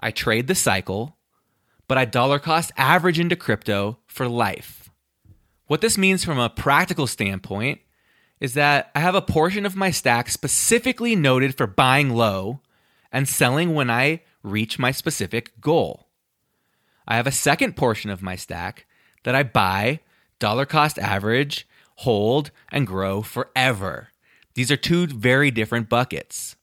I trade the cycle, but I dollar cost average into crypto for life. What this means from a practical standpoint is that I have a portion of my stack specifically noted for buying low and selling when I reach my specific goal. I have a second portion of my stack that I buy, dollar cost average, hold, and grow forever. These are two very different buckets.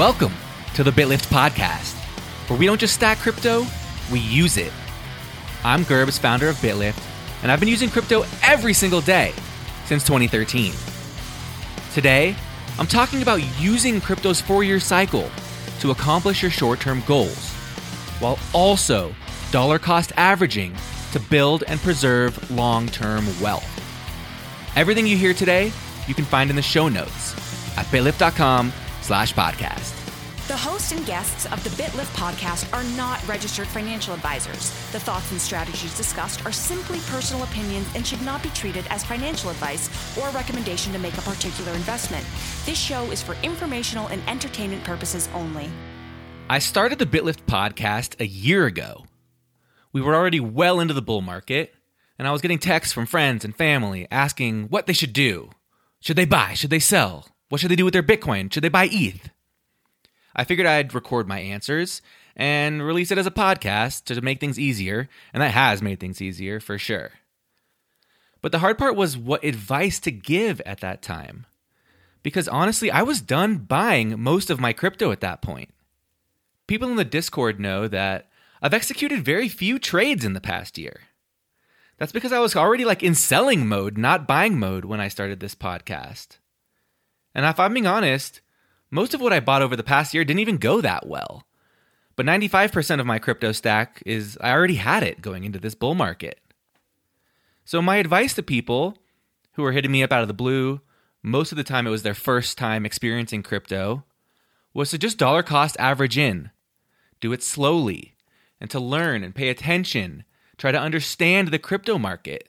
Welcome to the BitLift podcast, where we don't just stack crypto, we use it. I'm Gerbz, founder of BitLift, and I've been using crypto every single day since 2013. Today, I'm talking about using crypto's four year cycle to accomplish your short term goals, while also dollar cost averaging to build and preserve long term wealth. Everything you hear today, you can find in the show notes at bitlift.com slash podcast. The host and guests of the BitLift podcast are not registered financial advisors. The thoughts and strategies discussed are simply personal opinions and should not be treated as financial advice or recommendation to make a particular investment. This show is for informational and entertainment purposes only. I started the BitLift podcast a year ago. We were already well into the bull market, and I was getting texts from friends and family asking what they should do. Should they buy? Should they sell? What should they do with their Bitcoin? Should they buy ETH? I figured I'd record my answers and release it as a podcast to make things easier, and that has made things easier for sure. But the hard part was what advice to give at that time. Because honestly, I was done buying most of my crypto at that point. People in the Discord know that I've executed very few trades in the past year. That's because I was already like in selling mode, not buying mode when I started this podcast. And if I'm being honest, most of what I bought over the past year didn't even go that well. But 95% of my crypto stack is I already had it going into this bull market. So, my advice to people who are hitting me up out of the blue, most of the time it was their first time experiencing crypto, was to just dollar cost average in. Do it slowly and to learn and pay attention, try to understand the crypto market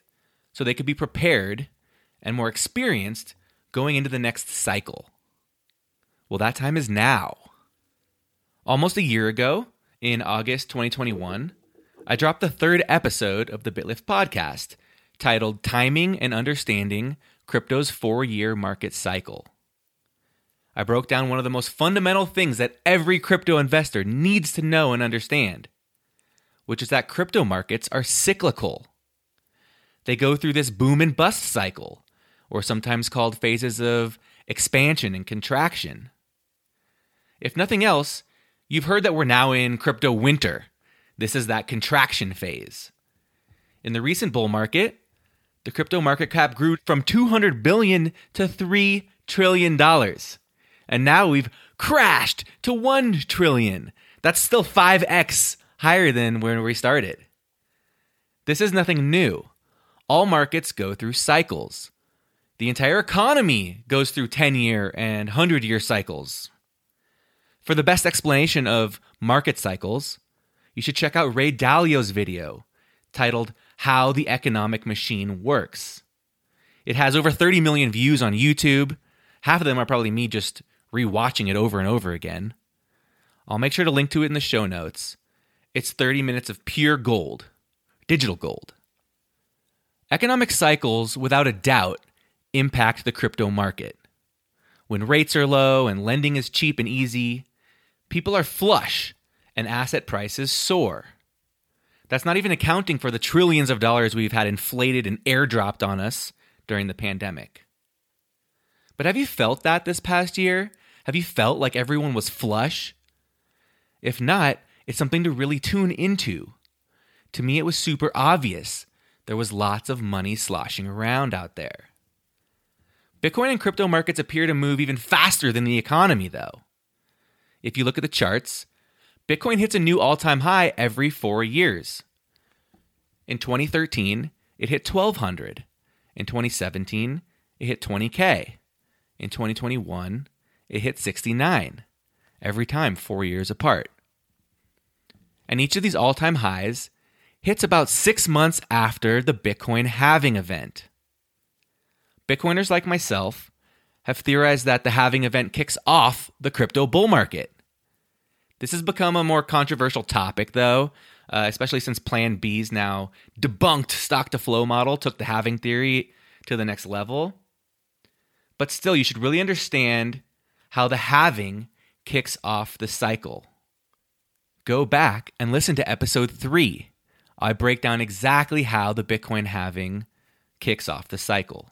so they could be prepared and more experienced going into the next cycle. Well, that time is now. Almost a year ago, in August 2021, I dropped the third episode of the BitLift podcast titled Timing and Understanding Crypto's Four Year Market Cycle. I broke down one of the most fundamental things that every crypto investor needs to know and understand, which is that crypto markets are cyclical. They go through this boom and bust cycle, or sometimes called phases of expansion and contraction. If nothing else, you've heard that we're now in crypto winter. This is that contraction phase. In the recent bull market, the crypto market cap grew from 200 billion to 3 trillion dollars. And now we've crashed to 1 trillion. That's still 5x higher than when we started. This is nothing new. All markets go through cycles. The entire economy goes through 10 year and 100 year cycles. For the best explanation of market cycles, you should check out Ray Dalio's video titled How the Economic Machine Works. It has over 30 million views on YouTube. Half of them are probably me just rewatching it over and over again. I'll make sure to link to it in the show notes. It's 30 minutes of pure gold, digital gold. Economic cycles, without a doubt, impact the crypto market. When rates are low and lending is cheap and easy, people are flush and asset prices soar. That's not even accounting for the trillions of dollars we've had inflated and airdropped on us during the pandemic. But have you felt that this past year? Have you felt like everyone was flush? If not, it's something to really tune into. To me, it was super obvious. There was lots of money sloshing around out there. Bitcoin and crypto markets appear to move even faster than the economy, though. If you look at the charts, Bitcoin hits a new all time high every four years. In 2013, it hit 1200. In 2017, it hit 20K. In 2021, it hit 69, every time four years apart. And each of these all time highs hits about six months after the Bitcoin halving event. Bitcoiners like myself have theorized that the halving event kicks off the crypto bull market. This has become a more controversial topic, though, uh, especially since Plan B's now debunked stock to flow model took the halving theory to the next level. But still, you should really understand how the halving kicks off the cycle. Go back and listen to episode three. I break down exactly how the Bitcoin halving kicks off the cycle.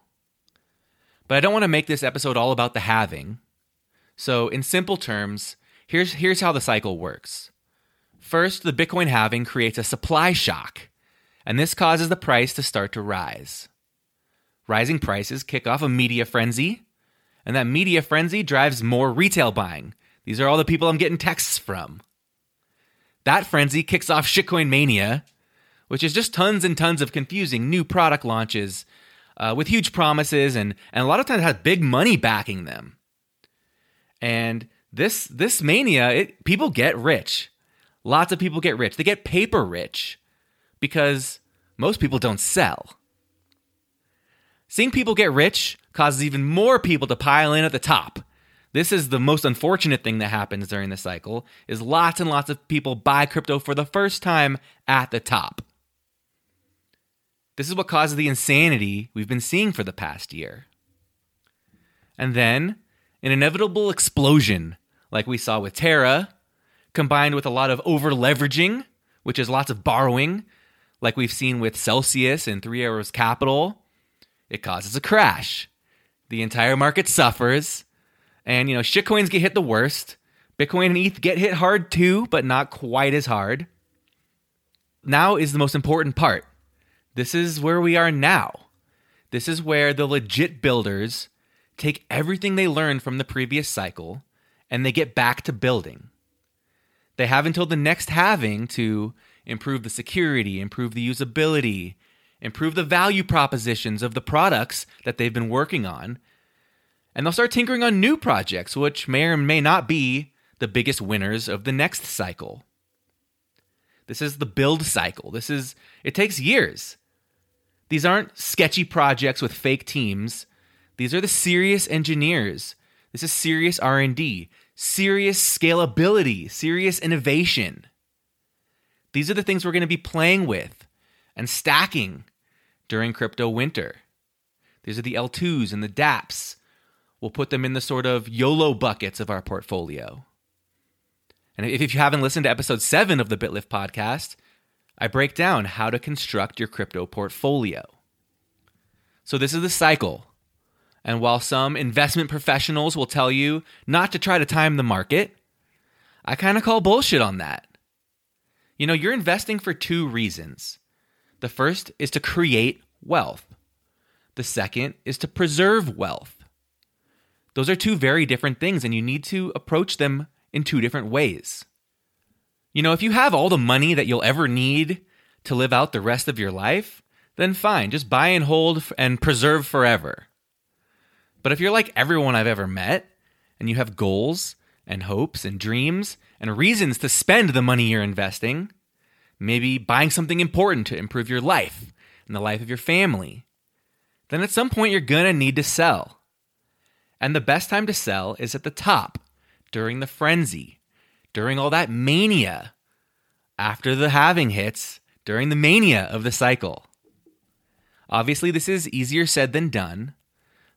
But I don't want to make this episode all about the halving. So, in simple terms, here's, here's how the cycle works. First, the Bitcoin halving creates a supply shock, and this causes the price to start to rise. Rising prices kick off a media frenzy, and that media frenzy drives more retail buying. These are all the people I'm getting texts from. That frenzy kicks off shitcoin mania, which is just tons and tons of confusing new product launches uh, with huge promises and, and a lot of times has big money backing them. And this this mania, it, people get rich. Lots of people get rich. They get paper rich because most people don't sell. Seeing people get rich causes even more people to pile in at the top. This is the most unfortunate thing that happens during the cycle is lots and lots of people buy crypto for the first time at the top. This is what causes the insanity we've been seeing for the past year. And then, an inevitable explosion, like we saw with Terra, combined with a lot of over leveraging, which is lots of borrowing, like we've seen with Celsius and Three Arrows Capital, it causes a crash. The entire market suffers, and you know, shitcoins get hit the worst. Bitcoin and ETH get hit hard too, but not quite as hard. Now is the most important part. This is where we are now. This is where the legit builders take everything they learned from the previous cycle and they get back to building. They have until the next halving to improve the security, improve the usability, improve the value propositions of the products that they've been working on. And they'll start tinkering on new projects, which may or may not be the biggest winners of the next cycle. This is the build cycle. This is it takes years. These aren't sketchy projects with fake teams. These are the serious engineers. This is serious R&D, serious scalability, serious innovation. These are the things we're going to be playing with and stacking during crypto winter. These are the L2s and the DApps. We'll put them in the sort of YOLO buckets of our portfolio. And if you haven't listened to episode 7 of the BitLift podcast, I break down how to construct your crypto portfolio. So, this is the cycle. And while some investment professionals will tell you not to try to time the market, I kind of call bullshit on that. You know, you're investing for two reasons. The first is to create wealth, the second is to preserve wealth. Those are two very different things, and you need to approach them in two different ways. You know, if you have all the money that you'll ever need to live out the rest of your life, then fine, just buy and hold and preserve forever. But if you're like everyone I've ever met, and you have goals and hopes and dreams and reasons to spend the money you're investing, maybe buying something important to improve your life and the life of your family, then at some point you're gonna need to sell. And the best time to sell is at the top, during the frenzy during all that mania after the halving hits during the mania of the cycle. Obviously, this is easier said than done,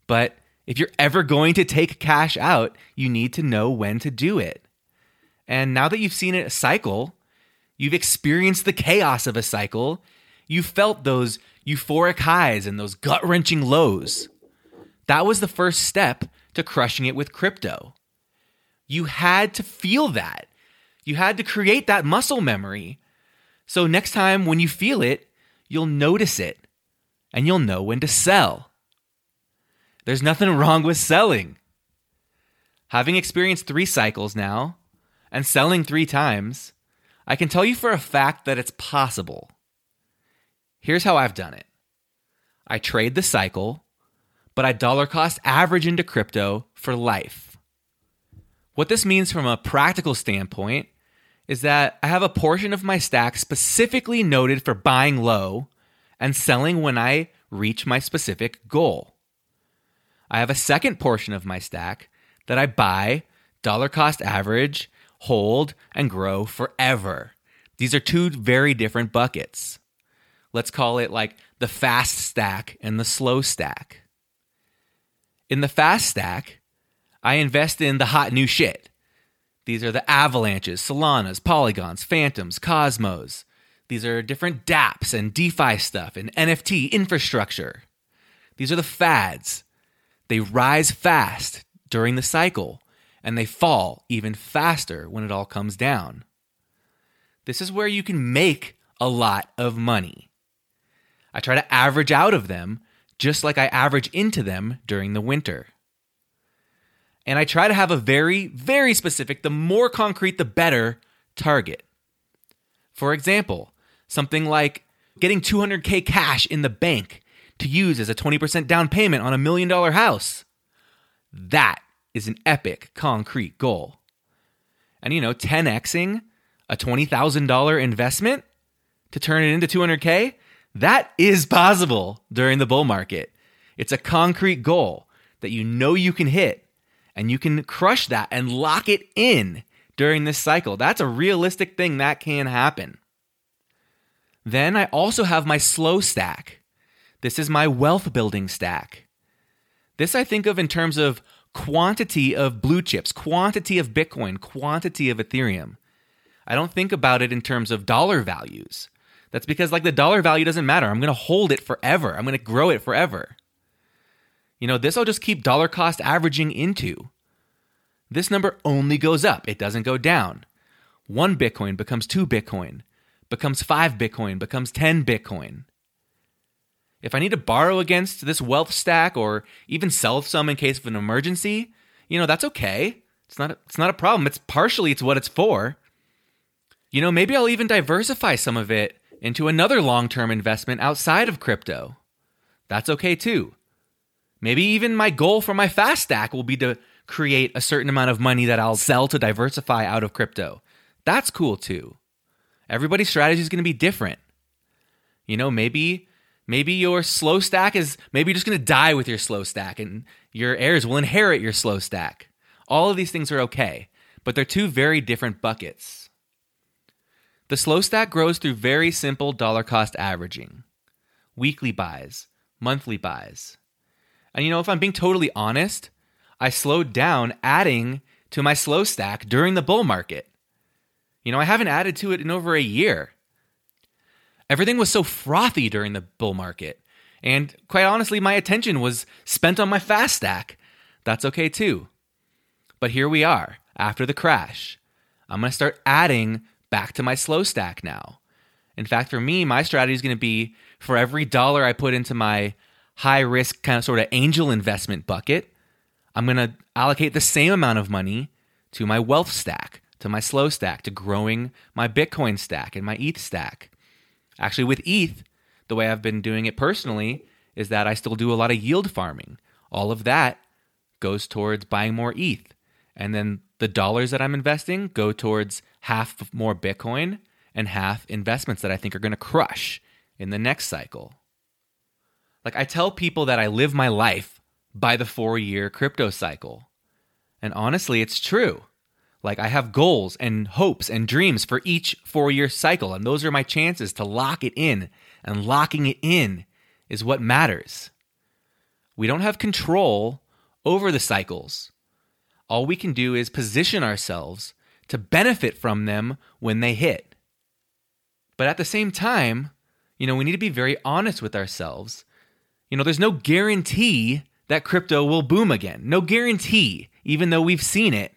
but if you're ever going to take cash out, you need to know when to do it. And now that you've seen it cycle, you've experienced the chaos of a cycle, you felt those euphoric highs and those gut wrenching lows. That was the first step to crushing it with crypto. You had to feel that. You had to create that muscle memory. So next time when you feel it, you'll notice it and you'll know when to sell. There's nothing wrong with selling. Having experienced three cycles now and selling three times, I can tell you for a fact that it's possible. Here's how I've done it I trade the cycle, but I dollar cost average into crypto for life. What this means from a practical standpoint is that I have a portion of my stack specifically noted for buying low and selling when I reach my specific goal. I have a second portion of my stack that I buy, dollar cost average, hold, and grow forever. These are two very different buckets. Let's call it like the fast stack and the slow stack. In the fast stack, I invest in the hot new shit. These are the avalanches, Solanas, Polygons, Fantoms, Cosmos. These are different dApps and DeFi stuff and NFT infrastructure. These are the fads. They rise fast during the cycle and they fall even faster when it all comes down. This is where you can make a lot of money. I try to average out of them just like I average into them during the winter. And I try to have a very, very specific, the more concrete, the better target. For example, something like getting 200K cash in the bank to use as a 20% down payment on a million dollar house. That is an epic concrete goal. And you know, 10xing a $20,000 investment to turn it into 200K, that is possible during the bull market. It's a concrete goal that you know you can hit and you can crush that and lock it in during this cycle. That's a realistic thing that can happen. Then I also have my slow stack. This is my wealth building stack. This I think of in terms of quantity of blue chips, quantity of Bitcoin, quantity of Ethereum. I don't think about it in terms of dollar values. That's because like the dollar value doesn't matter. I'm going to hold it forever. I'm going to grow it forever. You know, this I'll just keep dollar cost averaging into. This number only goes up, it doesn't go down. One Bitcoin becomes two Bitcoin, becomes five Bitcoin, becomes 10 Bitcoin. If I need to borrow against this wealth stack or even sell some in case of an emergency, you know, that's okay. It's not a, it's not a problem. It's partially it's what it's for. You know, maybe I'll even diversify some of it into another long term investment outside of crypto. That's okay too. Maybe even my goal for my fast stack will be to create a certain amount of money that I'll sell to diversify out of crypto. That's cool too. Everybody's strategy is going to be different. You know, maybe maybe your slow stack is maybe you're just going to die with your slow stack and your heirs will inherit your slow stack. All of these things are okay, but they're two very different buckets. The slow stack grows through very simple dollar cost averaging, weekly buys, monthly buys. And you know, if I'm being totally honest, I slowed down adding to my slow stack during the bull market. You know, I haven't added to it in over a year. Everything was so frothy during the bull market. And quite honestly, my attention was spent on my fast stack. That's okay too. But here we are after the crash. I'm going to start adding back to my slow stack now. In fact, for me, my strategy is going to be for every dollar I put into my high risk kind of sort of angel investment bucket, I'm going to allocate the same amount of money to my wealth stack, to my slow stack, to growing my Bitcoin stack and my ETH stack. Actually, with ETH, the way I've been doing it personally is that I still do a lot of yield farming. All of that goes towards buying more ETH. And then the dollars that I'm investing go towards half more Bitcoin and half investments that I think are going to crush in the next cycle. Like I tell people that I live my life by the four year crypto cycle. And honestly, it's true. Like I have goals and hopes and dreams for each four year cycle. And those are my chances to lock it in. And locking it in is what matters. We don't have control over the cycles. All we can do is position ourselves to benefit from them when they hit. But at the same time, you know, we need to be very honest with ourselves. You know, there's no guarantee that crypto will boom again. No guarantee, even though we've seen it.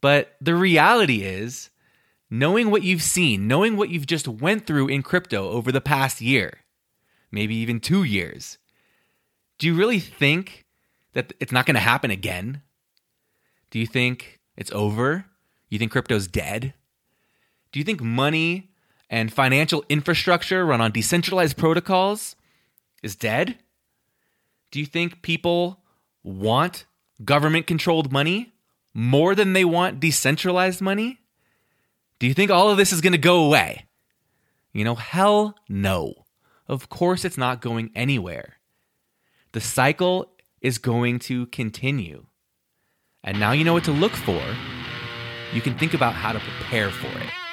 But the reality is, knowing what you've seen, knowing what you've just went through in crypto over the past year, maybe even 2 years. Do you really think that it's not going to happen again? Do you think it's over? You think crypto's dead? Do you think money and financial infrastructure run on decentralized protocols is dead? Do you think people want government controlled money more than they want decentralized money? Do you think all of this is going to go away? You know, hell no. Of course, it's not going anywhere. The cycle is going to continue. And now you know what to look for. You can think about how to prepare for it.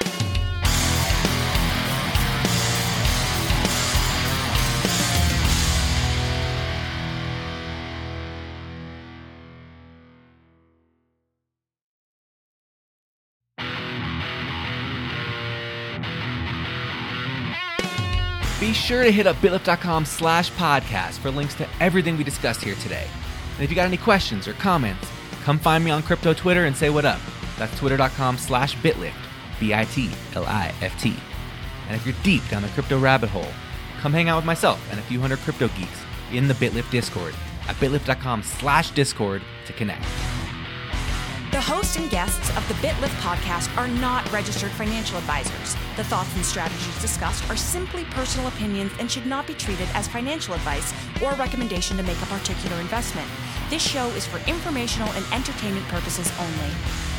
Be sure to hit up bitlift.com slash podcast for links to everything we discussed here today. And if you got any questions or comments, come find me on crypto Twitter and say what up. That's twitter.com slash bitlift, B-I-T-L-I-F-T. And if you're deep down the crypto rabbit hole, come hang out with myself and a few hundred crypto geeks in the Bitlift Discord at bitlift.com slash discord to connect. Host and guests of the BitLift podcast are not registered financial advisors. The thoughts and strategies discussed are simply personal opinions and should not be treated as financial advice or recommendation to make a particular investment. This show is for informational and entertainment purposes only.